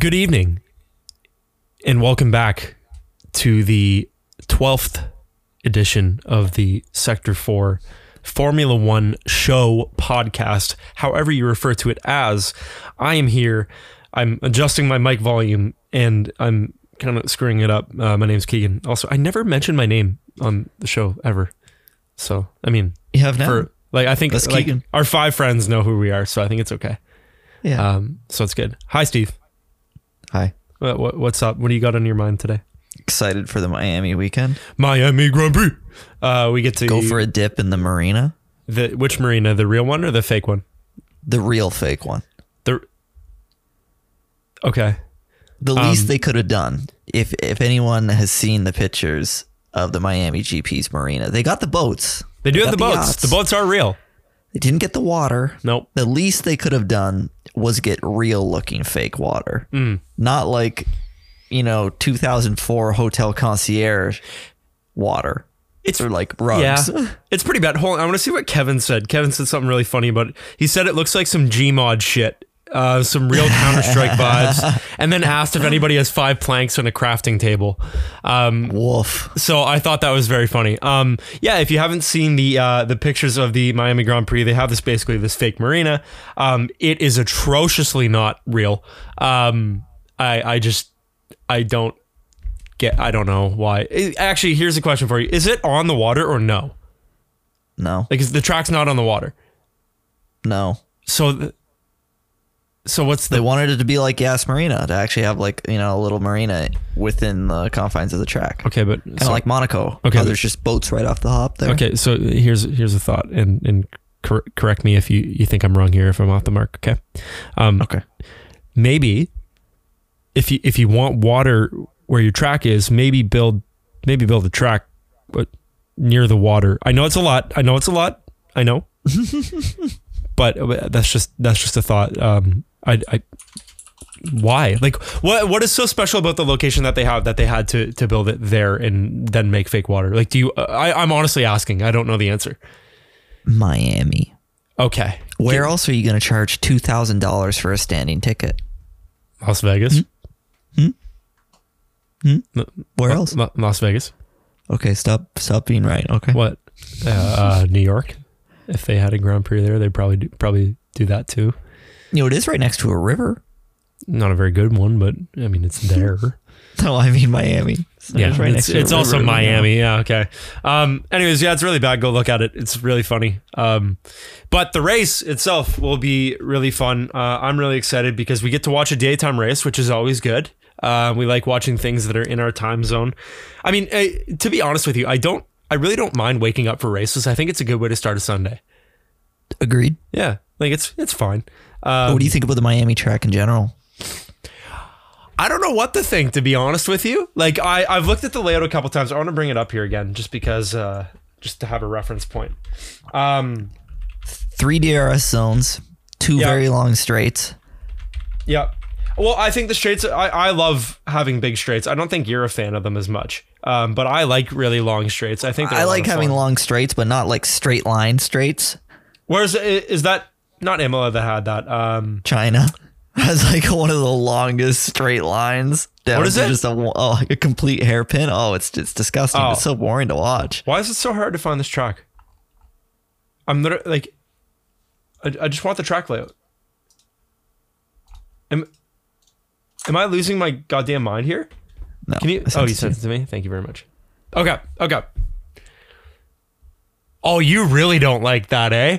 Good evening, and welcome back to the 12th edition of the Sector 4 Formula One show podcast, however you refer to it as. I am here. I'm adjusting my mic volume and I'm kind of screwing it up. Uh, my name's Keegan. Also, I never mentioned my name on the show ever. So, I mean, You have now. for like, I think like, our five friends know who we are. So I think it's okay. yeah. Um, so it's good. Hi, Steve. Hi. What, what, what's up? What do you got on your mind today? Excited for the Miami weekend. Miami Grand Prix. Uh, we get to Go for a dip in the marina. the which marina, the real one or the fake one? The real fake one. The okay. The Um, least they could have done. If if anyone has seen the pictures of the Miami GP's marina, they got the boats. They do have the boats. yachts. The boats are real. They didn't get the water. Nope. The least they could have done was get real looking fake water. Mm. Not like, you know, 2004 hotel concierge water. It's Or like rugs. yeah. It's pretty bad. Hold on. I want to see what Kevin said. Kevin said something really funny, but he said it looks like some Gmod shit. Uh, some real Counter Strike vibes, and then asked if anybody has five planks and a crafting table. Um, Woof. So I thought that was very funny. Um, yeah, if you haven't seen the uh, the pictures of the Miami Grand Prix, they have this basically this fake marina. Um, it is atrociously not real. Um, I I just I don't get. I don't know why. It- actually, here's a question for you: Is it on the water or no? No. Like, is the track's not on the water? No. So, th- so what's They wanted it to be like Gas Marina to actually have like you know a little marina within the confines of the track, Okay, but kind of so- like Monaco. Okay, Okay, there's just boats right off the hop there. Okay, so here's here's a thought, and and cor- correct me if you you think I'm wrong here, if I'm off the mark. Okay. Um, Okay. maybe if you if you want water where your track is, maybe build maybe build a track but near the water. I know it's a lot. I know it's a lot. I know. but uh, that's just that's just a thought. Um I I why? Like what what is so special about the location that they have that they had to to build it there and then make fake water? Like do you I I'm honestly asking. I don't know the answer. Miami. Okay. Where else are you going to charge two thousand dollars for a standing ticket? Las Vegas? Hmm. Hmm. Where else? La- Las Vegas. Okay, stop stop being right. Okay. What? Uh, uh, New York. If they had a Grand Prix there, they'd probably do, probably do that too. You know, it is right next to a river. Not a very good one, but I mean it's there. No, I mean Miami. So yeah, it's right it's, next to it's also. Miami. Yeah, okay. Um, anyways, yeah, it's really bad. Go look at it. It's really funny. Um, but the race itself will be really fun. Uh, I'm really excited because we get to watch a daytime race, which is always good. Uh, we like watching things that are in our time zone. I mean, eh, to be honest with you, I don't. I really don't mind waking up for races. I think it's a good way to start a Sunday. Agreed. Yeah, like it's it's fine. Um, what do you think about the Miami track in general? I don't know what to think, to be honest with you. Like I, I've looked at the layout a couple times. I want to bring it up here again, just because, uh, just to have a reference point. Um, Three DRS zones, two Yeah. very long straights. yeah. Well, I think the straights. I, I love having big straights. I don't think you're a fan of them as much, um, but I like really long straights. I think they're I like having long straights, but not like straight line straights. Where's is that? Not Imola that had that. Um, China has like one of the longest straight lines. Down What is it? Just a, oh, a complete hairpin. Oh, it's it's disgusting. Oh. It's so boring to watch. why is it so hard to find this track? I'm literally like, I, I just want the track layout. Am, am I losing my goddamn mind here? No, Can you? Oh, you sent it to me. Thank you very much. Okay. Okay. Oh, you really don't like that, eh?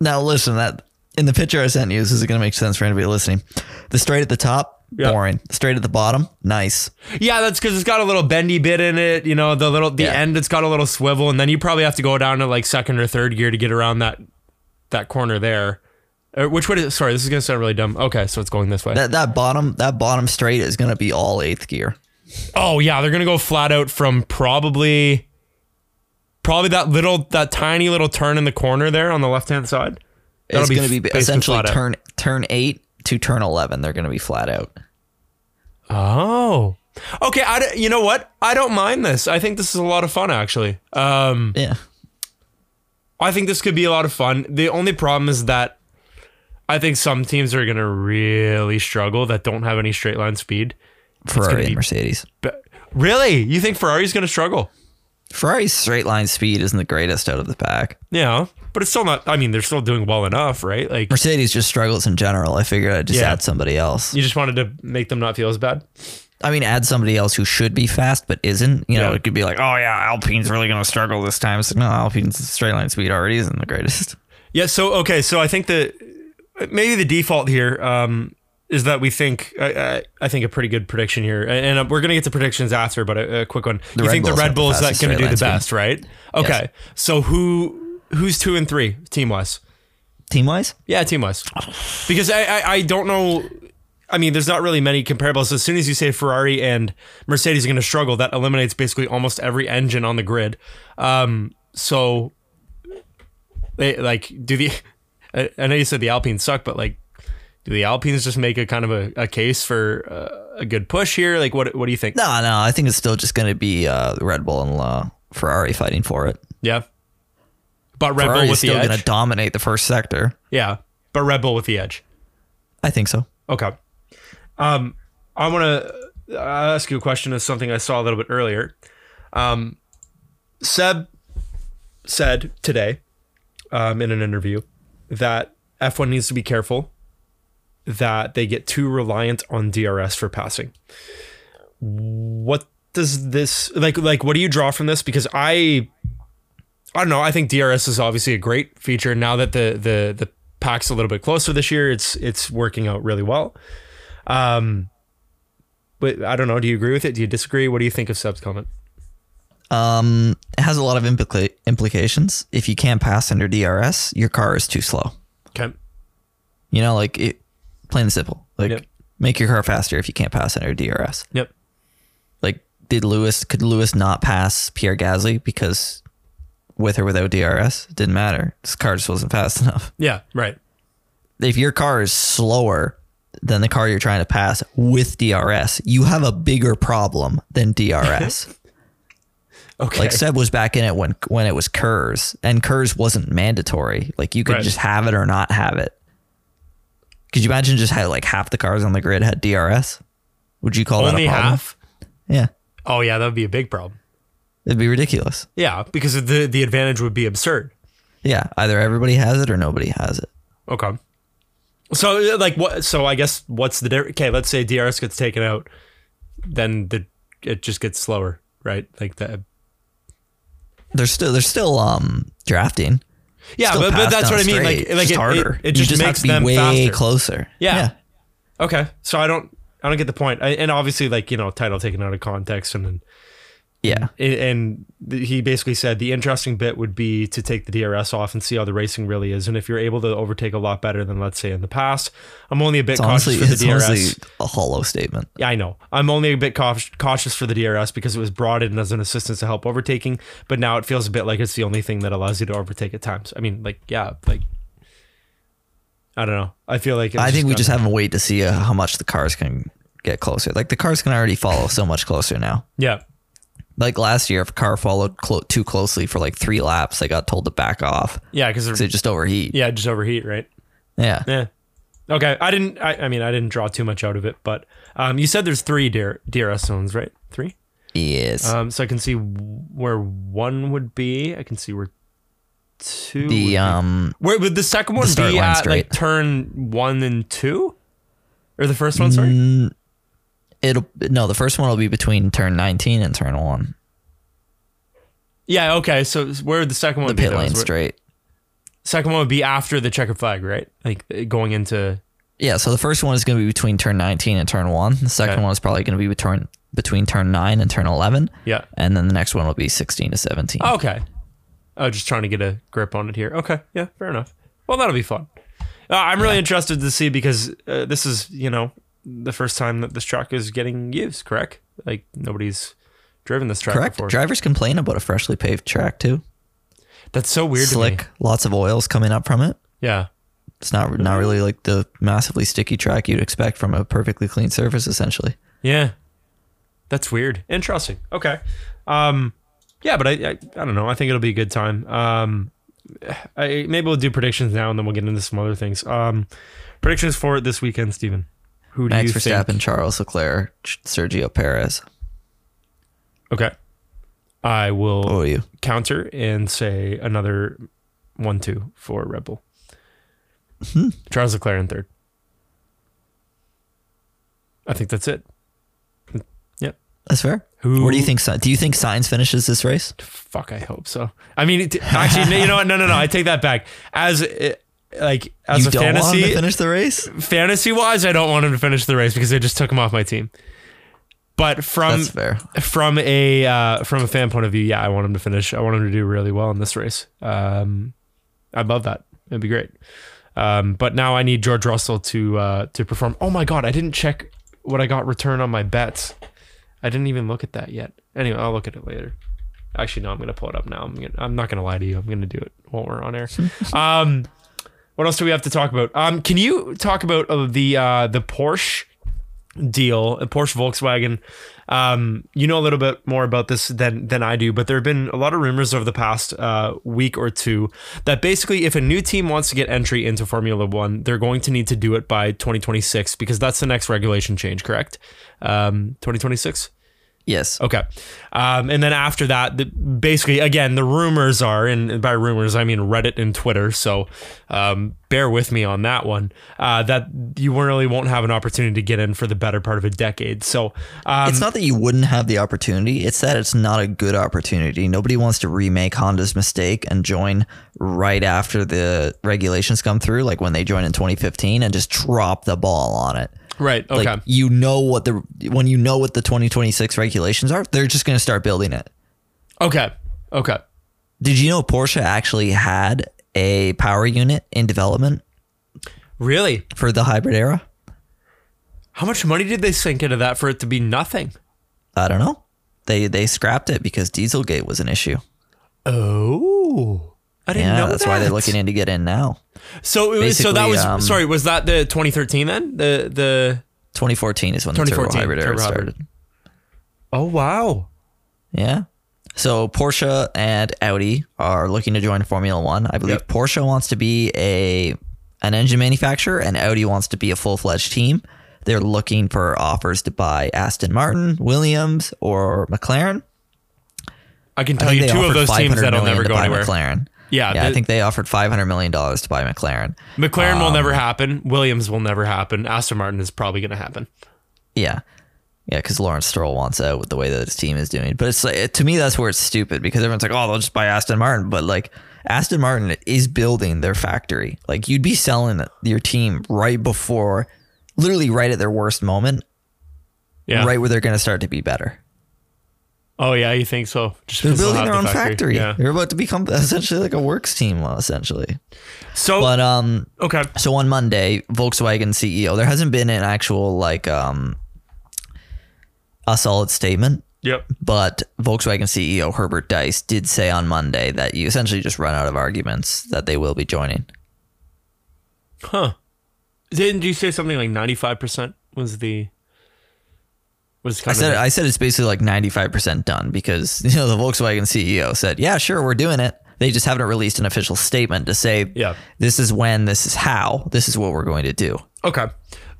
Now listen, that in the picture I sent you, this is going to make sense for anybody listening. The straight at the top, Yeah. boring. Straight at the bottom, nice. Yeah, that's because it's got a little bendy bit in it. You know, the little the Yeah. end, it's got a little swivel, and then you probably have to go down to like second or third gear to get around that that corner there. Uh, which way? Is, sorry, this is gonna sound really dumb. Okay, so it's going this way. That that bottom that bottom straight is going to be all eighth gear. oh yeah, they're gonna go flat out from probably probably that little that tiny little turn in the corner there on the left hand side. It's going to be essentially flat out. turn turn eight to turn eleven. They're going to be flat out. Oh. Okay, I you know what? I don't mind this. I think this is a lot of fun actually. Um Yeah. I think this could be a lot of fun. The only problem is that I think some teams are gonna really struggle that don't have any straight line speed. Ferrari and Mercedes. But really, you think Ferrari's gonna struggle? Ferrari's straight line speed isn't the greatest out of the pack. Yeah, but it's still not. I mean, they're still doing well enough, right? Like Mercedes just struggles in general. I figured I'd just Yeah. add somebody else. you just wanted to make them not feel as bad. I mean, add somebody else who should be fast but isn't. You know, it could be like, oh yeah, Alpine's really going to struggle this time. It's like, no, Alpine's straight line speed already isn't the greatest. Yeah. So okay. So I think that maybe the default here um, is that we think I, I, I think a pretty good prediction here, and, and we're gonna get to predictions after, but a, a quick one. you Red think the Bulls Red the Bull is that going to do the best, right? Okay. So who who's two and three team wise? Team wise, Yeah, team wise. Because I, I I don't know. I mean, there's not really many comparables. As soon as you say Ferrari and Mercedes are going to struggle, that eliminates basically almost every engine on the grid. Um, so they like do the. I, I know you said the Alpines suck, but like, do the Alpines just make a kind of a, a case for uh, a good push here? Like, what what do you think? no, no, I think it's still just going to be uh, Red Bull and uh, Ferrari fighting for it. Yeah, but Red Bull with the still going to dominate the first sector. yeah, but Red Bull with the edge. I think so. Okay. Um, I want to ask you a question of something I saw a little bit earlier. Um, Seb said today um, in an interview that F1 needs to be careful that they get too reliant on DRS for passing. What does this like like what do you draw from this because I I don't know, I think DRS is obviously a great feature now that the the the pack's a little bit closer this year it's it's working out really well. Um but I don't know, do you agree with it? Do you disagree? What do you think of Seb's comment? Um, it has a lot of implica- implications. If you can't pass under DRS, your car is too slow. Okay. You know, like it, plain and simple. Like Yep. make your car faster if you can't pass under DRS. Yep. Like, did Lewis could Lewis not pass Pierre Gasly because with or without DRS it didn't matter. His car just wasn't fast enough. Yeah, right. If your car is slower than the car you're trying to pass with DRS, you have a bigger problem than DRS. Okay. like Seb was back in it when when it was KERS, and KERS wasn't mandatory. Like you could Right. just have it or not have it. Could you imagine just how like half the cars on the grid had DRS? Would you call Only that a problem? half? Yeah, Oh yeah, that would be a big problem. it'd be ridiculous. Yeah, because the the advantage would be absurd. Yeah, either everybody has it or nobody has it. Okay. So like what? So I guess what's the difference? Okay, let's say DRS gets taken out, then the it just gets slower, right? Like the There's still there's still um drafting. Yeah, but, but that's what I mean. straight. Like It's like it, harder. It, it just just makes them way faster. closer. Yeah. Okay, so I don't I don't get the point. I, and obviously, like you know, title taken out of context, and then yeah. and he basically said the interesting bit would be to take the DRS off and see how the racing really is, and if you're able to overtake a lot better than let's say in the past. I'm only a bit It's cautious honestly, for the DRS. a hollow statement. Yeah, I know. I'm only a bit cautious for the DRS because it was brought in as an assistance to help overtaking, but now it feels a bit like it's the only thing that allows you to overtake at times. I mean, like, yeah, like, I don't know. I feel like it's I think we just have to wait to see uh, how much the cars can get closer. Like the cars can already follow so much closer now. yeah, Like last year, if a car followed clo- too closely for like three laps, they got told to back off yeah, because they just overheat. yeah, just overheat, right? Yeah. Yeah. Okay, I didn't. I, I mean, I didn't draw too much out of it, but um, you said there's three DR, DRS zones, right? Three. Yes. Um, so I can see where one would be. I can see where two. would be. the um Where would the second one start be at like turn one and two? Or the first one, sorry? Mm, it'll no the first one will be between turn 19 and turn 1 Yeah, okay. So where would the second one the be? pit lane straight Second one would be after the checker flag, right? Like going into yeah so the first one is going to be between turn 19 and turn 1 the second Okay. one is probably going to be between between turn 9 and turn 11 yeah. and then the next one will be 16 to 17 Okay. Oh, just trying to get a grip on it here. Okay. Yeah, fair enough. Well, that'll be fun. Uh, I'm really interested to see because uh, this is, you know, the first time that this track is getting used, correct? Like nobody's driven this track correct before. drivers complain about a freshly paved track too That's so weird slick lots of oils coming up from it Yeah. it's not not really like the massively sticky track you'd expect from a perfectly clean surface essentially Yeah. That's weird. Interesting. Okay. Um yeah, but I, I I don't know. I think it'll be a good time. Um I, maybe we'll do predictions now, and then we'll get into some other things. Um, predictions for this weekend, Steven. Who do Max you Verstappen, think? Charles Leclerc, Sergio Perez. Okay, I will you? counter and say another one-two for Red Bull. Hmm. Charles Leclerc in third. I think that's it. Yep. That's fair. Who- Where do you think? Do you think Sainz finishes this race? Fuck, I hope so. I mean, it, actually, no, you know what? No, no, no. I take that back. As uh, like as you a don't want him fantasy to finish the race. fantasy wise, I don't want him to finish the race because they just took him off my team. But from from a uh, from a fan point of view, yeah, I want him to finish. I want him to do really well in this race. Um, I'd love that. It'd be great. Um, but now I need George Russell to uh, to perform. Oh my god, I didn't check what I got return on my bets. I didn't even look at that yet. Anyway, I'll look at it later. Actually, no, I'm gonna pull it up now. I'm gonna, I'm not gonna lie to you. I'm gonna do it while we're on air. um, what else do we have to talk about? Um, can you talk about uh, the uh, the Porsche deal, Porsche Volkswagen? Um, you know a little bit more about this than than I do, but there have been a lot of rumors over the past uh, week or two that basically, if a new team wants to get entry into Formula One, they're going to need to do it by 2026 because that's the next regulation change. Correct? Um, 2026. Yes. Okay. Um, and then after that, the, basically, again, the rumors are, and by rumors, I mean Reddit and Twitter. So um, bear with me on that one, uh, that you really won't have an opportunity to get in for the better part of a decade. So, um, It's not that you wouldn't have the opportunity, it's that it's not a good opportunity. Nobody wants to remake Honda's mistake and join right after the regulations come through, like when they joined in 2015 and just drop the ball on it. Right. Okay. Like you know what the when you know what the 2026 regulations are, they're just going to start building it. okay. Okay. Did you know Porsche actually had a power unit in development Really? for the hybrid era? How much money did they sink into that for it to be nothing? I don't know. They they scrapped it because Dieselgate was an issue. Oh. I didn't Yeah, know that's why they're looking in to get in now. So, it was, so that was um, sorry. Was that the 2013 then? The the 2014 is when the turbo hybrid era started. oh wow. Yeah. So Porsche and Audi are looking to join Formula One. I believe Yep. Porsche wants to be a an engine manufacturer, and Audi wants to be a full fledged team. They're looking for offers to buy Aston Martin, Williams, or McLaren. I can tell think you two of those teams that'll never go anywhere. McLaren. Yeah, yeah. I think they offered 500 million dollars to buy McLaren. McLaren will Um, never happen. Williams will never happen. Aston Martin is probably going to happen. Yeah. Yeah, because Lawrence Stroll wants out with the way that his team is doing. But it's like to me that's where it's stupid because everyone's like, oh, they'll just buy Aston Martin. But like Aston Martin is building their factory. Like you'd be selling your team right before, literally right at their worst moment, Yeah. right where they're going to start to be better. Oh yeah, you think so? Just They're building their own factory. Yeah. They're about to become essentially like a works team, essentially. So But um, okay. So on Monday, Volkswagen CEO, there hasn't been an actual like um a solid statement, Yep. but Volkswagen CEO Herbert Diess did say on Monday that you essentially just run out of arguments that they will be joining. Huh. Didn't you say something like ninety five percent was the was I said I said it's basically like 95% done because you know the Volkswagen CEO said, "Yeah, sure, we're doing it." They just haven't released an official statement to say, Yeah. this is when, this is how, this is what we're going to do." okay.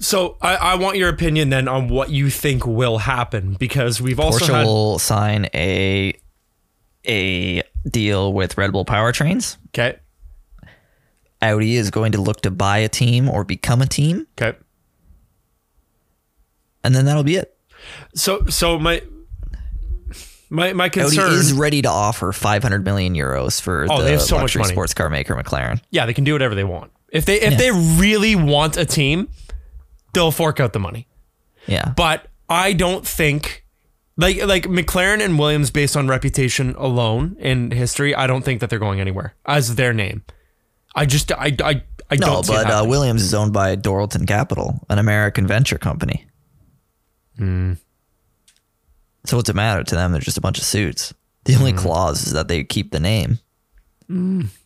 So I, I want your opinion then on what you think will happen because we've also Porsche had will sign a a deal with Red Bull powertrains. okay Audi is going to look to buy a team or become a team, okay. and then that'll be it. So so my my my Audi concern is ready to offer 500 million euros for Oh, the they have so much luxury money. sports car maker McLaren. yeah they can do whatever they want if they if they really want a team they'll fork out the money Yeah, but I don't think like like McLaren and Williams based on reputation alone and history, I don't think that they're going anywhere as their name. I just I I, I no, don't it but uh. Williams is owned by Dorilton Capital, an American venture company. Hmm. So what's it matter to them? They're just a bunch of suits. The only Hmm. clause is that they keep the name.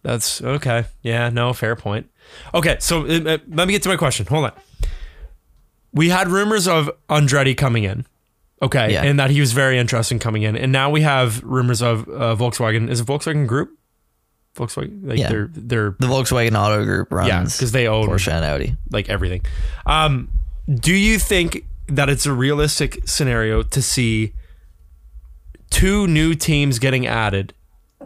That's okay. Yeah, no, fair point. Okay, so uh, uh, let me get to my question. Hold on. We had rumors of Andretti coming in. Okay, Yeah. and that he was very interesting coming in. And now we have rumors of uh, Volkswagen. Is it Volkswagen Group? Volkswagen, like Yeah. they're they're The Volkswagen Auto Group runs yeah, because they own Porsche and Audi. like everything. Um, do you think that it's a realistic scenario to see two new teams getting added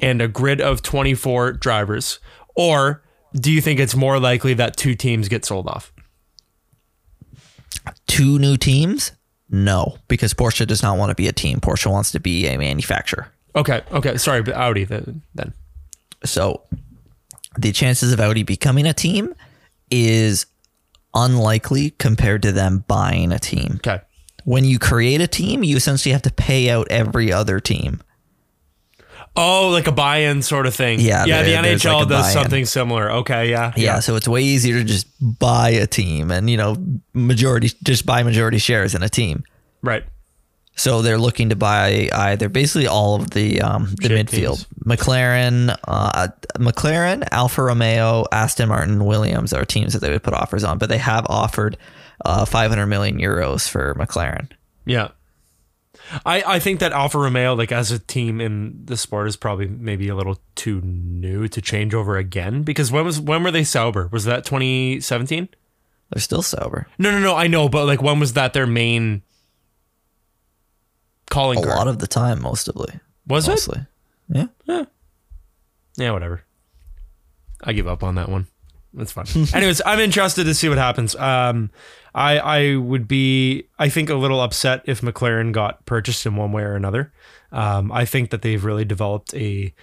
and a grid of 24 drivers? Or do you think it's more likely that two teams get sold off? Two new teams? No, because Porsche does not want to be a team. Porsche wants to be a manufacturer. Okay, okay. Sorry, but Audi then. then. So the chances of Audi becoming a team is unlikely compared to them buying a team. Okay. When you create a team, you essentially have to pay out every other team. Oh, like a buy-in sort of thing. Yeah, yeah. The there- there's NHL like does buy-in. something similar. Okay, yeah, Yeah, so it's way easier to just buy a team and you know majority just buy majority shares in a team. right. So they're looking to buy either basically all of the um, the Shit midfield. teams. McLaren, uh, McLaren, Alfa Romeo, Aston Martin, Williams are teams that they would put offers on, but they have offered uh, 500 million euros for McLaren. Yeah. I, I think that Alfa Romeo, like as a team in the sport, is probably maybe a little too new to change over again. Because when was when were they Sauber? Was that 2017? They're still Sauber. No, no, no. I know, but like when was that their main calling A card? lot of the time, mostly. was it? Mostly. Yeah. Yeah, whatever. I give up on that one. That's fine. Anyways, I'm interested to see what happens. Um, I I would be I think a little upset if McLaren got purchased in one way or another. Um, I think that they've really developed a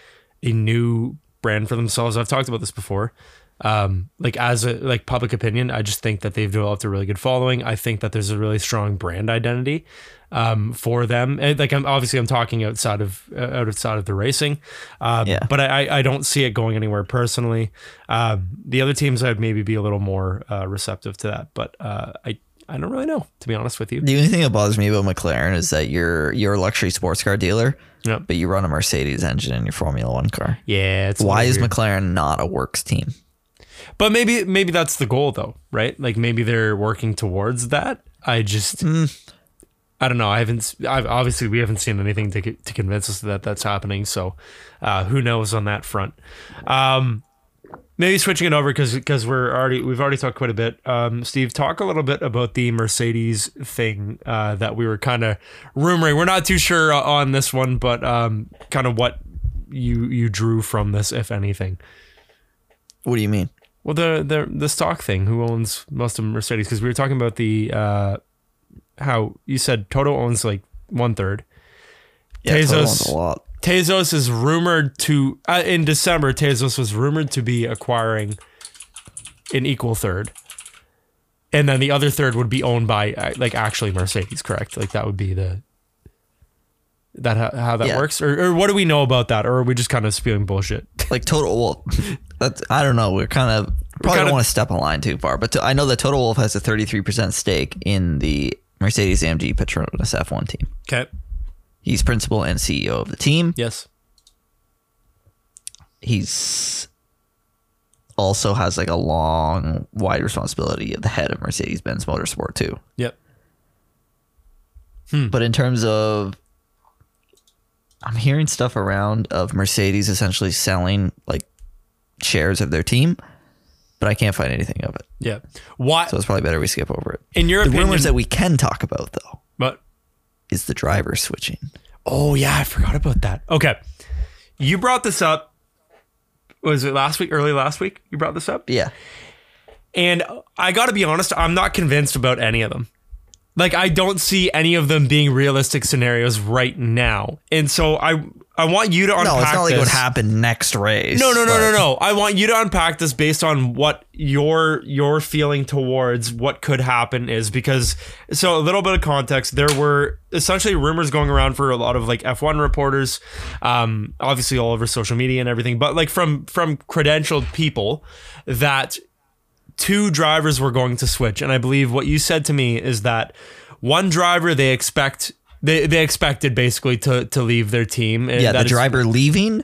a new brand for themselves. I've talked about this before. Um, like as a like public opinion, I just think that they've developed a really good following. I think that there's a really strong brand identity um, for them. And, like I'm obviously I'm talking outside of uh, outside of the racing, um, Yeah. but I I- don't see it going anywhere personally. Um, the other teams I'd maybe be a little more uh, receptive to that, but uh, I I don't really know to be honest with you. The only thing that bothers me about McLaren is that you're you're a luxury sports car dealer, Yeah, but you run a Mercedes engine in your Formula One car. yeah. It's Why is weird. McLaren not a works team? But maybe maybe that's the goal though, right? Like maybe they're working towards that. I just I don't know. I haven't. I've, obviously, we haven't seen anything to to convince us that that's happening. So, uh, who knows on that front? Um, maybe switching it over because because we're already we've already talked quite a bit. Um, Steve, talk a little bit about the Mercedes thing uh, that we were kind of rumoring. We're not too sure uh, on this one, but um, kind of what you you drew from this, if anything. What do you mean? Well, the the the stock thing. Who owns most of Mercedes? Because we were talking about the uh, how you said Toto owns like one third. Yeah, Tezos- a lot. Tezos is rumored to uh, in December. Tezos was rumored to be acquiring an equal third, and then the other third would be owned by uh, like actually Mercedes. Correct? Like that would be the that how, how that Yeah. works, or, or what do we know about that, or are we just kind of spewing bullshit? Like Toto Wolff. That's I don't know. We're kind of probably kinda- don't want to step a line too far, but to, I know that Toto Wolff has a 33% stake in the Mercedes AMG Petronas F1 team. Okay. He's principal and CEO of the team. Yes. He's also has like a long, wide responsibility of the head of Mercedes Benz Motorsport too. Yep. Hmm. But in terms of, I'm hearing stuff around of Mercedes essentially selling like shares of their team, but I can't find anything of it. Yeah. Why? So it's probably better we skip over it. in your The opinion, rumors that we can talk about though but is the driver switching. Oh yeah, I forgot about that. Okay. You brought this up. Was it last week? Early last week? You brought this up? Yeah. And I got to be honest, I'm not convinced about any of them. Like I don't see any of them being realistic scenarios right now. And so I I want you to unpack No, it's not like it would this. happen next race. No, no, no, but- no, no. I want you to unpack this based on what your your feeling towards what could happen is because so a little bit of context. There were essentially rumors going around for a lot of like F1 reporters, um, obviously all over social media and everything, but like from from credentialed people that two drivers were going to switch. And I believe what you said to me is that one driver they expect they, they expected basically to to leave their team. and Yeah, the is- driver leaving,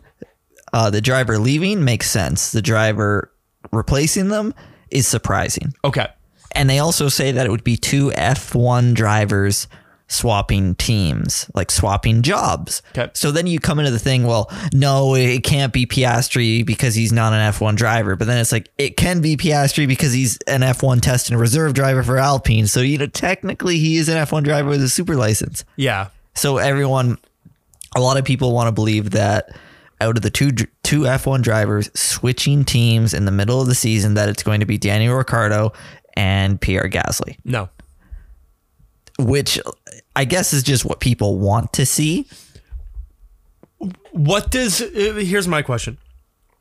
uh, the driver leaving makes sense. The driver replacing them is surprising. Okay. And they also say that it would be two F1 drivers swapping teams, like swapping jobs. Okay. So then you come into the thing, well, no, it can't be Piastri because he's not an F1 driver. But then it's like, it can be Piastri because he's an F1 test and reserve driver for Alpine. So, you know, technically he is an F1 driver with a super license. Yeah. So everyone, a lot of people want to believe that out of the two two F1 drivers switching teams in the middle of the season, that it's going to be Daniel Ricciardo and Pierre Gasly, No. Which I guess is just what people want to see. What does uh, here's my question.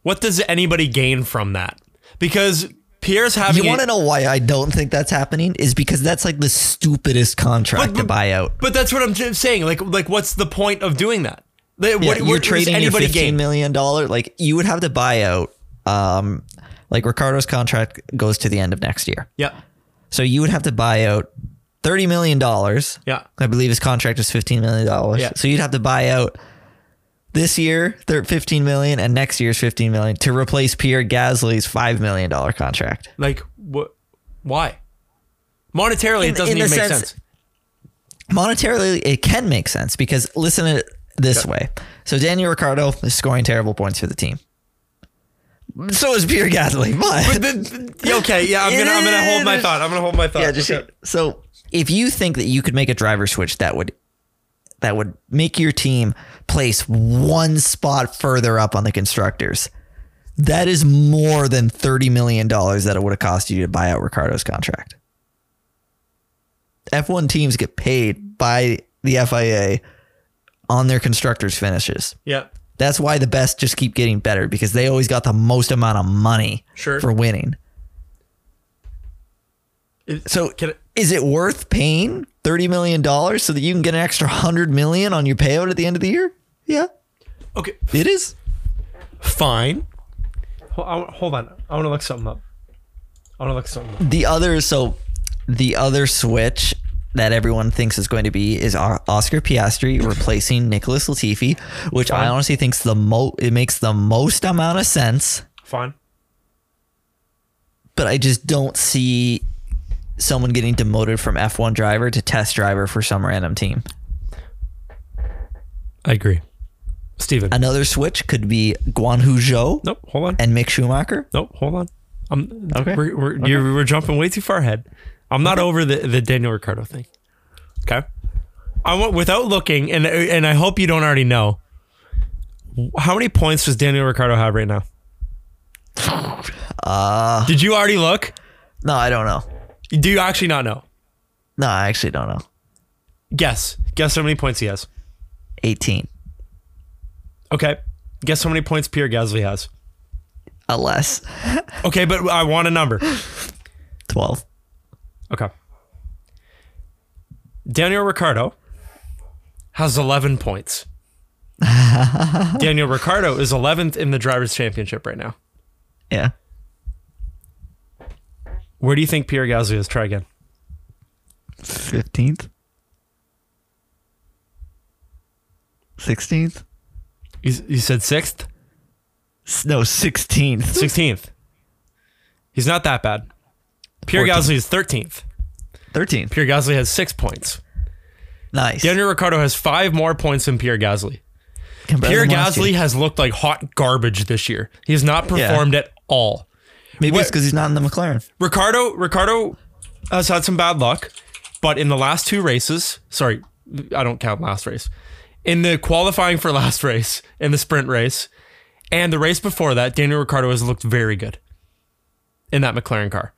What does anybody gain from that? Because Pierre's having You want to know why I don't think that's happening? Is because that's like the stupidest contract But- to buy out. But that's what I'm saying. Like, like, what's the point of doing that? Like, Yeah, what, you're what trading your anybody fifteen gain? million dollar. Like you would have to buy out. Um, like Ricciardo's contract goes to the end of next year. Yeah, So you would have to buy out thirty million dollars. yeah, I believe his contract is fifteen million dollars. Yeah. So you'd have to buy out this year thir- fifteen million and next year's fifteen million to replace Pierre Gasly's five million dollar contract. like what? Why? Monetarily, In- it doesn't even make sense- sense. Monetarily, it can make sense because listen to it this way. So Daniel Ricciardo is scoring terrible points for the team. So is Pierre Gasly, but, But- yeah, okay, yeah, I'm gonna, I'm gonna hold my thought. I'm gonna hold my thought. yeah, just Okay. so if you think that you could make a driver switch that would that would make your team place one spot further up on the constructors, that is more than thirty million dollars that it would have cost you to buy out Ricciardo's contract. F1 teams get paid by the FIA on their constructors finishes. yeah, That's why the best just keep getting better because they always got the most amount of money Sure. for winning. It- So can it, is it worth paying thirty million dollars so that you can get an extra hundred million on your payout at the end of the year? Yeah, okay, it is. fine. Hold, on, I want to look something up. I want to look something up. The other so the other switch that everyone thinks is going to be is Oscar Piastri replacing Nicholas Latifi, which I honestly think's the mo it makes the most amount of sense, Fine. but I just don't see someone getting demoted from F1 driver to test driver for some random team. I agree. Steven. Another switch could be Guan Yu Zhou nope. Hold on. and Mick Schumacher. Nope. Hold on. I'm Okay. We're we're, You're, we're jumping way too far ahead. I'm not over the the Daniel Ricciardo thing. Okay. I want without looking, and and I hope you don't already know. How many points does Daniel Ricciardo have right now? Uh, Did you already look? no, I don't know. Do you actually not know? No, I actually don't know. Guess. Guess how many points he has. 18. Okay. Guess how many points Pierre Gasly has. A less. Okay, but I want a number. 12. Okay. Daniel Ricciardo has 11 points. Daniel Ricciardo is 11th in the Drivers' Championship right now. Yeah. Where do you think Pierre Gasly is? Try again. 15th. 16th. You, you said 6th? No, 16th. 16th. He's not that bad. Pierre 14th. Gasly is 13th. 13th. Pierre Gasly has six points. Nice. Daniel Ricciardo has five more points than Pierre Gasly. Compared Pierre Gasly has looked like hot garbage this year. He has not performed at all. Maybe What- it's because he's not in the McLaren. Ricciardo Ricciardo has had some bad luck, but in the last two races, sorry, I don't count last race. In the qualifying for last race, in the sprint race, and the race before that, Daniel Ricciardo has looked very good in that McLaren car.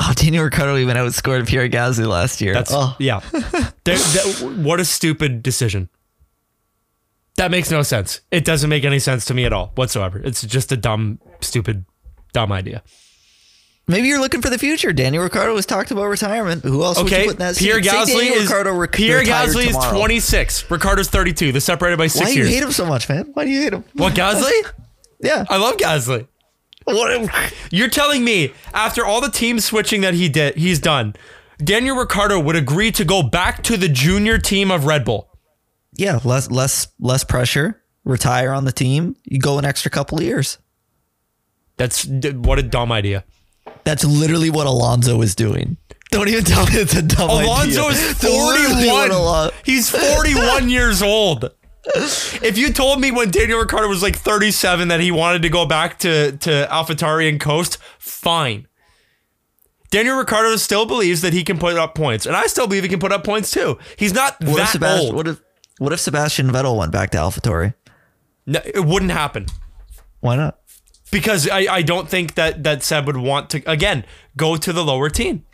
Oh, Daniel Ricciardo even outscored Pierre Gasly last year. That's oh. yeah. That- that- what a stupid decision. That makes no sense. It doesn't make any sense to me at all whatsoever. It's just a dumb, stupid, dumb idea. Maybe you're looking for the future. Daniel Ricciardo has talked about retirement. Who else would you Okay, put in that Pierre seat? Gasly is Ricciardo rec- Pierre Gasly is 26. Ricciardo's 32. They're separated by six years. Why do you years. hate him so much, man? Why do you hate him? What Gasly? Yeah. I love Gasly. What? You're telling me after all the team switching that he did, he's done. Daniel Ricciardo would agree to go back to the junior team of Red Bull. Yeah, less less less pressure. Retire on the team. You go an extra couple of years. That's what a dumb idea. That's literally what Alonso is doing. Don't even tell me it's a dumb idea. Alonso idea. is To literally win a 41. lot. He's 41 years old. If you told me when Daniel Ricciardo was like 37 that he wanted to go back to, to AlphaTauri and coast, fine. Daniel Ricciardo still believes that he can put up points, and I still believe he can put up points too. He's not What if that Sebastian? old. What if what if Sebastian Vettel went back to AlphaTauri? No, it wouldn't happen Why not? Because I, I don't think that that Seb would want to again go to the lower team.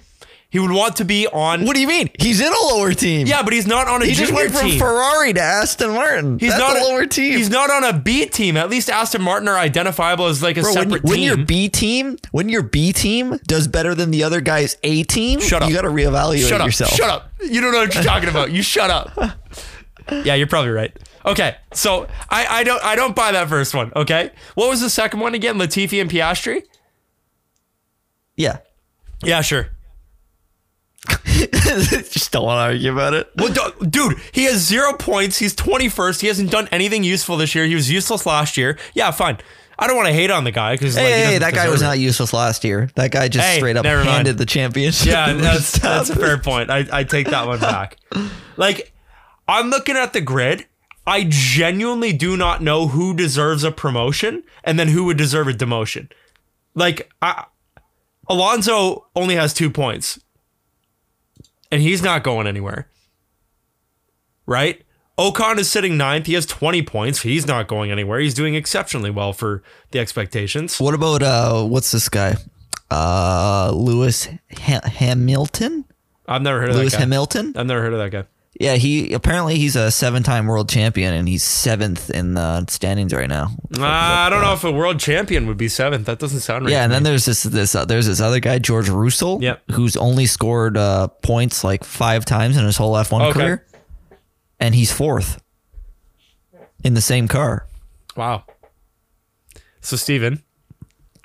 He would want to be on. What do you mean? He's in a lower team. Yeah, but he's not on a He just went from team. Ferrari to Aston Martin. He's That's not a lower team. He's not on a B team. At least Aston Martin are identifiable as like a Bro, when, separate when team. your B team, when your B team does better than the other guy's A team, Shut up. you got to reevaluate shut up! yourself. Shut up! You don't know what you're talking about. You shut up. yeah, you're probably right. Okay, so I, I don't I don't buy that first one. Okay, what was the second one again? Latifi and Piastri. Yeah. Yeah, sure. just don't want to argue about it. Well, du- dude, he has zero points. He's 21st. He hasn't done anything useful this year. He was useless last year. Yeah, fine. I don't want to hate on the guy because Hey, like, he hey, that guy was it. not useless last year. That guy just Hey, straight up never mind. handed the championship. Yeah, that's, that's a fair point. I, I take that one back. Like, I'm looking at the grid. I genuinely do not know who deserves a promotion and then who would deserve a demotion. Like, I, Alonso only has two points, and he's not going anywhere. Right? Ocon is sitting ninth. He has 20 points. He's not going anywhere. He's doing exceptionally well for the expectations. What about uh, what's this guy? Uh, Lewis ha- Hamilton. I've never heard of Lewis that guy. Hamilton. I've never heard of that guy. Yeah, he apparently he's a seven-time world champion and he's seventh in the standings right now. Uh, I don't know if a world champion would be seventh. That doesn't sound right. Yeah, and then there's this this uh, there's this other guy George Russell, Yep. who's only scored uh, points like five times in his whole F1 Okay. career, and he's fourth in the same car. wow. So Steven,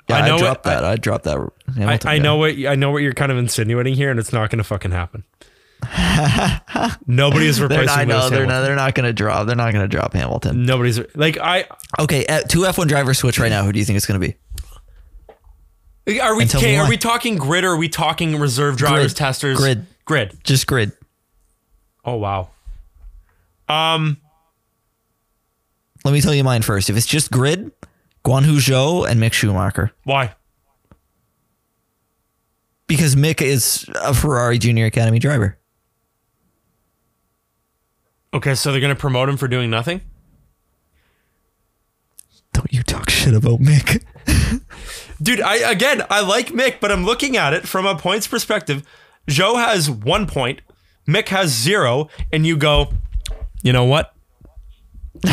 Yeah, I I, know dropped what- that. I, dropped that. I, I know what I know what you're kind of insinuating here, and it's not going to fucking happen. Nobody is They're replacing not, I know they're Hamilton. not. They're not going to drop. They're not going to drop Hamilton. Nobody's like I. Okay, uh, two F1 drivers switch right now. Who do you think it's going to be? Are we okay, are we talking grid or are we talking reserve drivers, Grid. testers? Grid. Grid. Just grid. Oh wow. Um. Let me tell you mine first. If it's just grid, Guan Yu Zhou and Mick Schumacher. Why? Because Mick is a Ferrari Junior Academy driver. Okay, so they're going to promote him for doing nothing. Don't you talk shit about Mick. Dude, I again, I like Mick, but I'm looking at it from a points perspective. Zhou has one point, Mick has zero, and you go, you know what?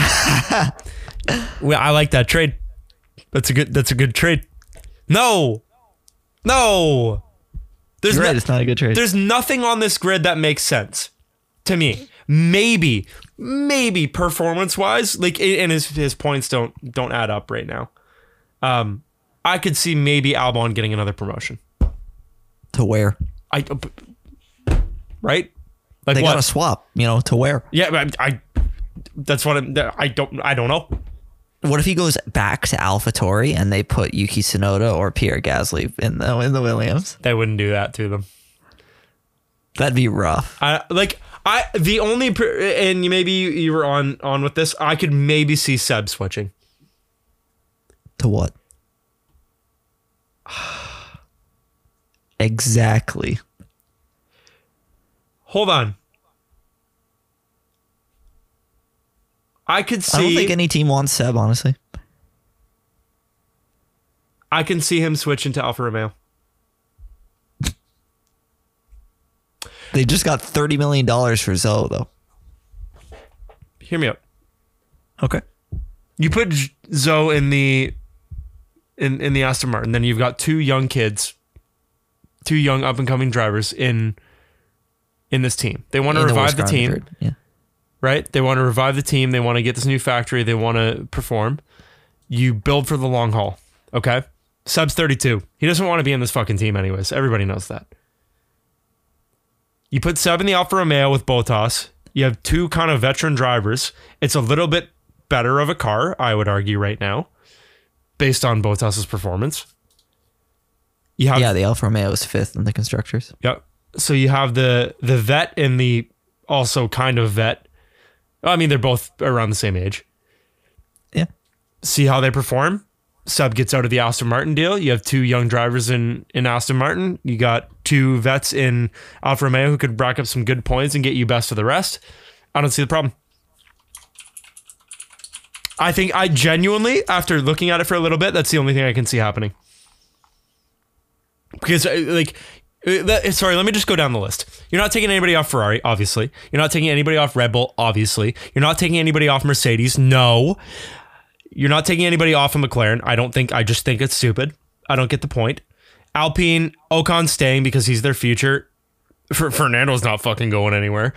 well, I like that trade. That's a good. That's a good trade. No, no. There's You're no- right. It's not a good trade. there's nothing on this grid that makes sense to me. Maybe, maybe performance wise, like and his his points don't don't add up right now. Um, I could see maybe Albon getting another promotion. to wear. I right, like They got to swap, you know, to wear. yeah, but I, that's what I'm, I don't I don't know. What if he goes back to AlphaTauri and they put Yuki Tsunoda or Pierre Gasly in the in the Williams? They wouldn't do that to them. That'd be rough. I like I the only per- and maybe you, you were on on with this. I could maybe see Seb switching. To what? exactly. Hold on. I could see. I don't think any team wants Seb, honestly. I can see him switching to Alfa Romeo. They just got thirty million dollars for Zhou, though. Hear me out. Okay. You put Zhou in the in in the Aston Martin, then you've got two young kids, two young up and coming drivers in in this team. They want to In the revive the Wisconsin team, Yeah. right? They want to revive the team. They want to get this new factory. They want to perform. You build for the long haul. Okay. Subs 32. He doesn't want to be in this fucking team anyways. Everybody knows that. You put Seb in the Alfa Romeo with Bottas. You have two kind of veteran drivers. It's a little bit better of a car, I would argue, right now, based on Bottas's performance. You have Yeah, the Alfa Romeo is fifth in the constructors. Yep. So you have the the vet and the also kind of vet. I mean, they're both around the same age. Yeah. See how they perform. Sub gets out of the Aston Martin deal. You have two young drivers in in Aston Martin. You got two vets in Alfa Romeo who could rack up some good points and get you best of the rest. I don't see the problem. I think I genuinely, after looking at it for a little bit, that's the only thing I can see happening. Because uh, like, uh, sorry, let me just go down the list. You're not taking anybody off Ferrari, obviously. You're not taking anybody off Red Bull, obviously. You're not taking anybody off Mercedes, no. You're not taking anybody off of McLaren. I don't think. I just think it's stupid. I don't get the point. Alpine, Ocon staying because he's their future. Fer- Fernando's not fucking going anywhere.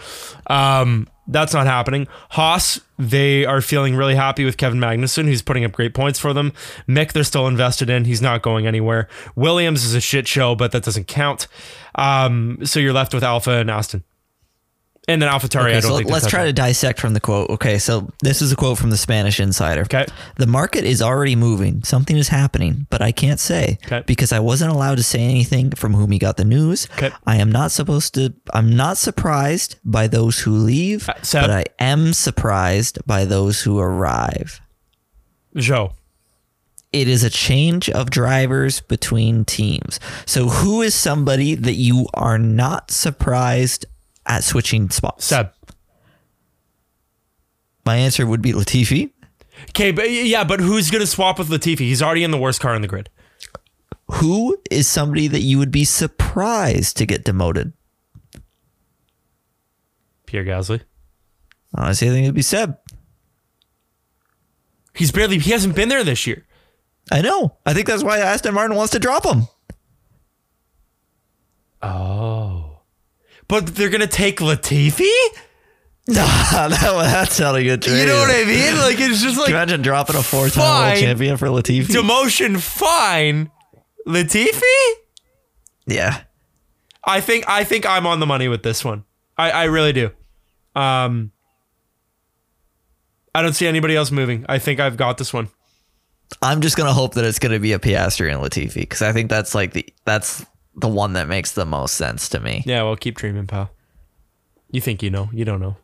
Um, that's not happening. Haas, they are feeling really happy with Kevin Magnussen, who's putting up great points for them. Mick, they're still invested in. He's not going anywhere. Williams is a shit show, but that doesn't count. Um, so you're left with Alpha and Aston. And then AlphaTauri, I Okay, don't so think let's try that to dissect from the quote. Okay, so this is a quote from the Spanish Insider. Okay. The market is already moving. Something is happening, but I can't say Okay. because I wasn't allowed to say anything from whom he got the news. Okay. I am not supposed to. I'm not surprised by those who leave, Uh, but I am surprised by those who arrive. Joe. It is a change of drivers between teams. So, who is somebody that you are not surprised at switching spots? Seb. My answer would be Latifi. Okay, but yeah, but who's gonna swap with Latifi? He's already in the worst car in the grid. Who is somebody that you would be surprised to get demoted? Pierre Gasly. Honestly, I think it'd be Seb. He's barely he hasn't been there this year. I know. I think that's why Aston Martin wants to drop him. Oh. But they're gonna take Latifi? Nah, that, that sounded good. Trade. You know what I mean? Like it's just Can you like imagine dropping a four-time world Fine. champion for Latifi? demotion fine. Latifi? yeah. I think I think I'm on the money with this one. I, I really do. Um I don't see anybody else moving. I think I've got this one. I'm just gonna hope that it's gonna be a Piastri and Latifi because I think that's like the that's the one that makes the most sense to me. Yeah, well keep dreaming, pal. You think you know. You don't know.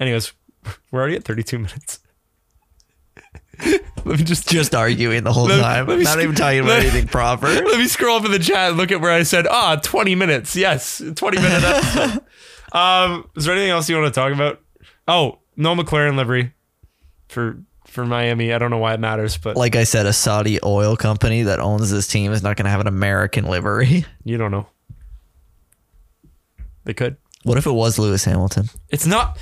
Anyways, we're already at 32 minutes. Let me just Just arguing the whole Let- time, let me not sc- even talking about let- anything proper. Let me scroll up in the chat and look at where I said, ah, 20 minutes. Yes, 20 minutes. um, is there anything else you want to talk about? Oh, no McLaren livery for for Miami. I don't know why it matters, but Like I said, a Saudi oil company that owns this team is not gonna have an American livery. you don't know. They could. What if it was Lewis Hamilton? It's not.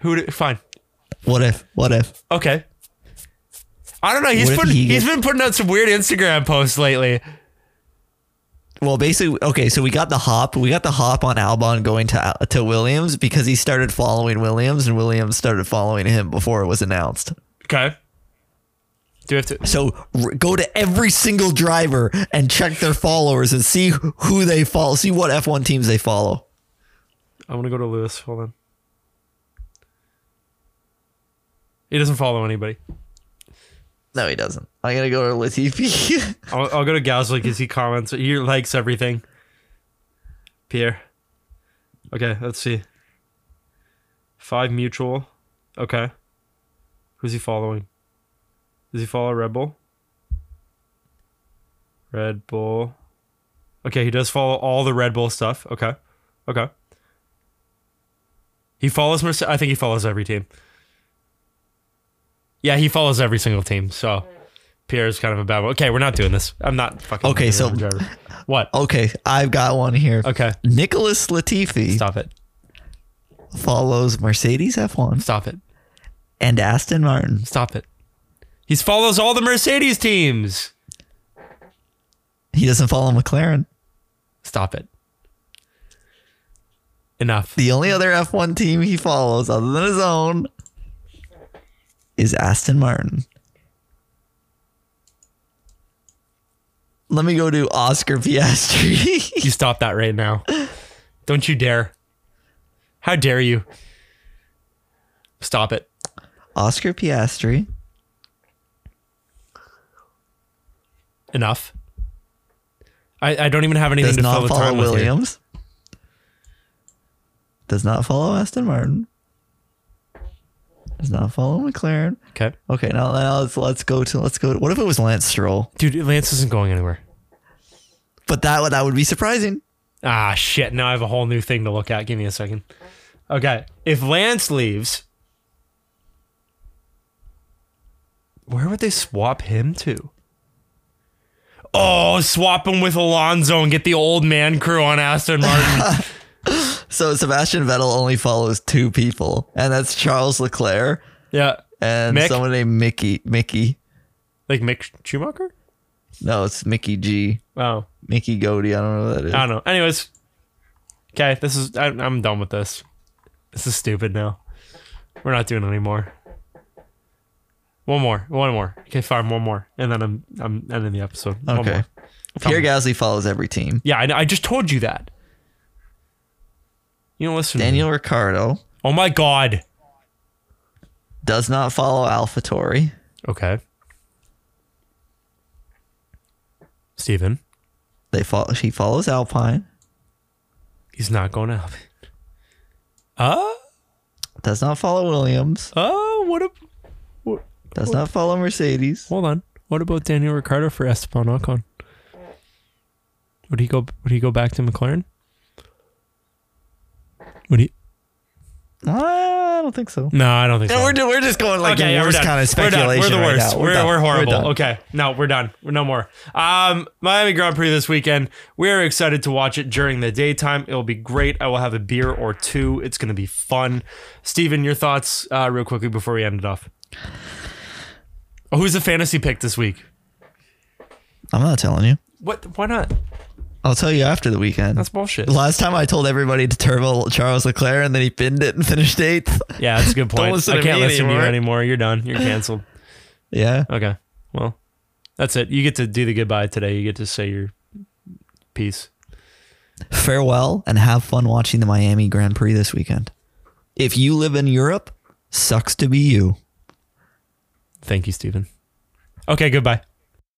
Who? Fine. What if? What if? Okay. I don't know. He's put, he he's gets- been putting out some weird Instagram posts lately. Well, basically, okay. So we got the hop. We got the hop on Albon going to to Williams because he started following Williams, and Williams started following him before it was announced. Okay. Do we have to? So r- go to every single driver and check their followers and see who they follow. See what F1 teams they follow. I want to go to Lewis. Hold on. He doesn't follow anybody. No, he doesn't. I'm gonna go to Latifi. I'll, I'll go to Gasly because he comments. He likes everything. Pierre. Okay, let's see. Five mutual. Okay. Who's he following? Does he follow Red Bull? Red Bull. Okay, he does follow all the Red Bull stuff. Okay. Okay. He follows Merce- I think he follows every team. Yeah, he follows every single team. So Pierre's kind of a bad one. Okay, we're not doing this. I'm not fucking. Okay, so- driver. what? okay, I've got one here. Okay, Nicholas Latifi stop it. follows Mercedes F1 Stop it. and Aston Martin. Stop it. He follows all the Mercedes teams. He doesn't follow McLaren. Stop it. Enough. The only other F1 team he follows, other than his own, is Aston Martin. Let me go to Oscar Piastri. You stop that right now. Don't you dare. How dare you? Stop it. Oscar Piastri Enough. I, I don't even have anything Does to fill not the follow time. Williams. Does not follow Aston Martin. Does not follow McLaren. Okay, Okay, now, now let's let's go to let's go. To, what if it was Lance Stroll? dude, Lance isn't going anywhere. But that would that would be surprising. Ah, shit. Now I have a whole new thing to look at. Give me a second. Okay. If Lance leaves, where would they swap him to? Oh, swap him with Alonso and get the old man crew on Aston Martin. So Sebastian Vettel only follows two people, and that's Charles Leclerc yeah. and Mick? someone named Mickey. Mickey. Like Mick Schumacher? No, it's Mickey G. Oh, Mickey Goody. I don't know what that is. I don't know. Anyways. Okay. This is, I, I'm done with this. This is stupid now. We're not doing it anymore. One more. One more. Okay, fine. One more. And then I'm, I'm ending the episode. One Okay. more. Pierre Gasly follows every team. Yeah, I, I just told you that. You don't listen. Daniel Ricciardo Oh my god. does not follow AlphaTauri. Okay. Steven. They follow. She follows Alpine. He's not going it. Uh, Does not follow Williams. oh, what a. Does not follow Mercedes. Hold on. What about Daniel Ricciardo for Esteban Ocon? Would he go? Would he go back to McLaren? Would he? I don't think so. No, I don't think so. We're, we're just going like okay, the yeah, we're worst kind of We're done. speculation. We're the right worst. now. we're, done. we're horrible. done. okay, no, we're done. No more. Um, Miami Grand Prix this weekend. We're excited to watch it during the daytime. It'll be great. I will have a beer or two. It's going to be fun. Steven, your thoughts, uh, real quickly before we end it off. Oh, who's the fantasy pick this week? I'm not telling you. What? Why not? I'll tell you after the weekend. That's bullshit. Last time I told everybody to turbo Charles Leclerc and then he pinned it and finished eighth. Yeah, that's a good point. I can't listen to you anymore. anymore. You're done. You're canceled. yeah. Okay. Well, that's it. You get to do the goodbye today. You get to say your piece. Farewell and have fun watching the Miami Grand Prix this weekend. If you live in Europe, sucks to be you. Thank you, Stephen. Okay, goodbye.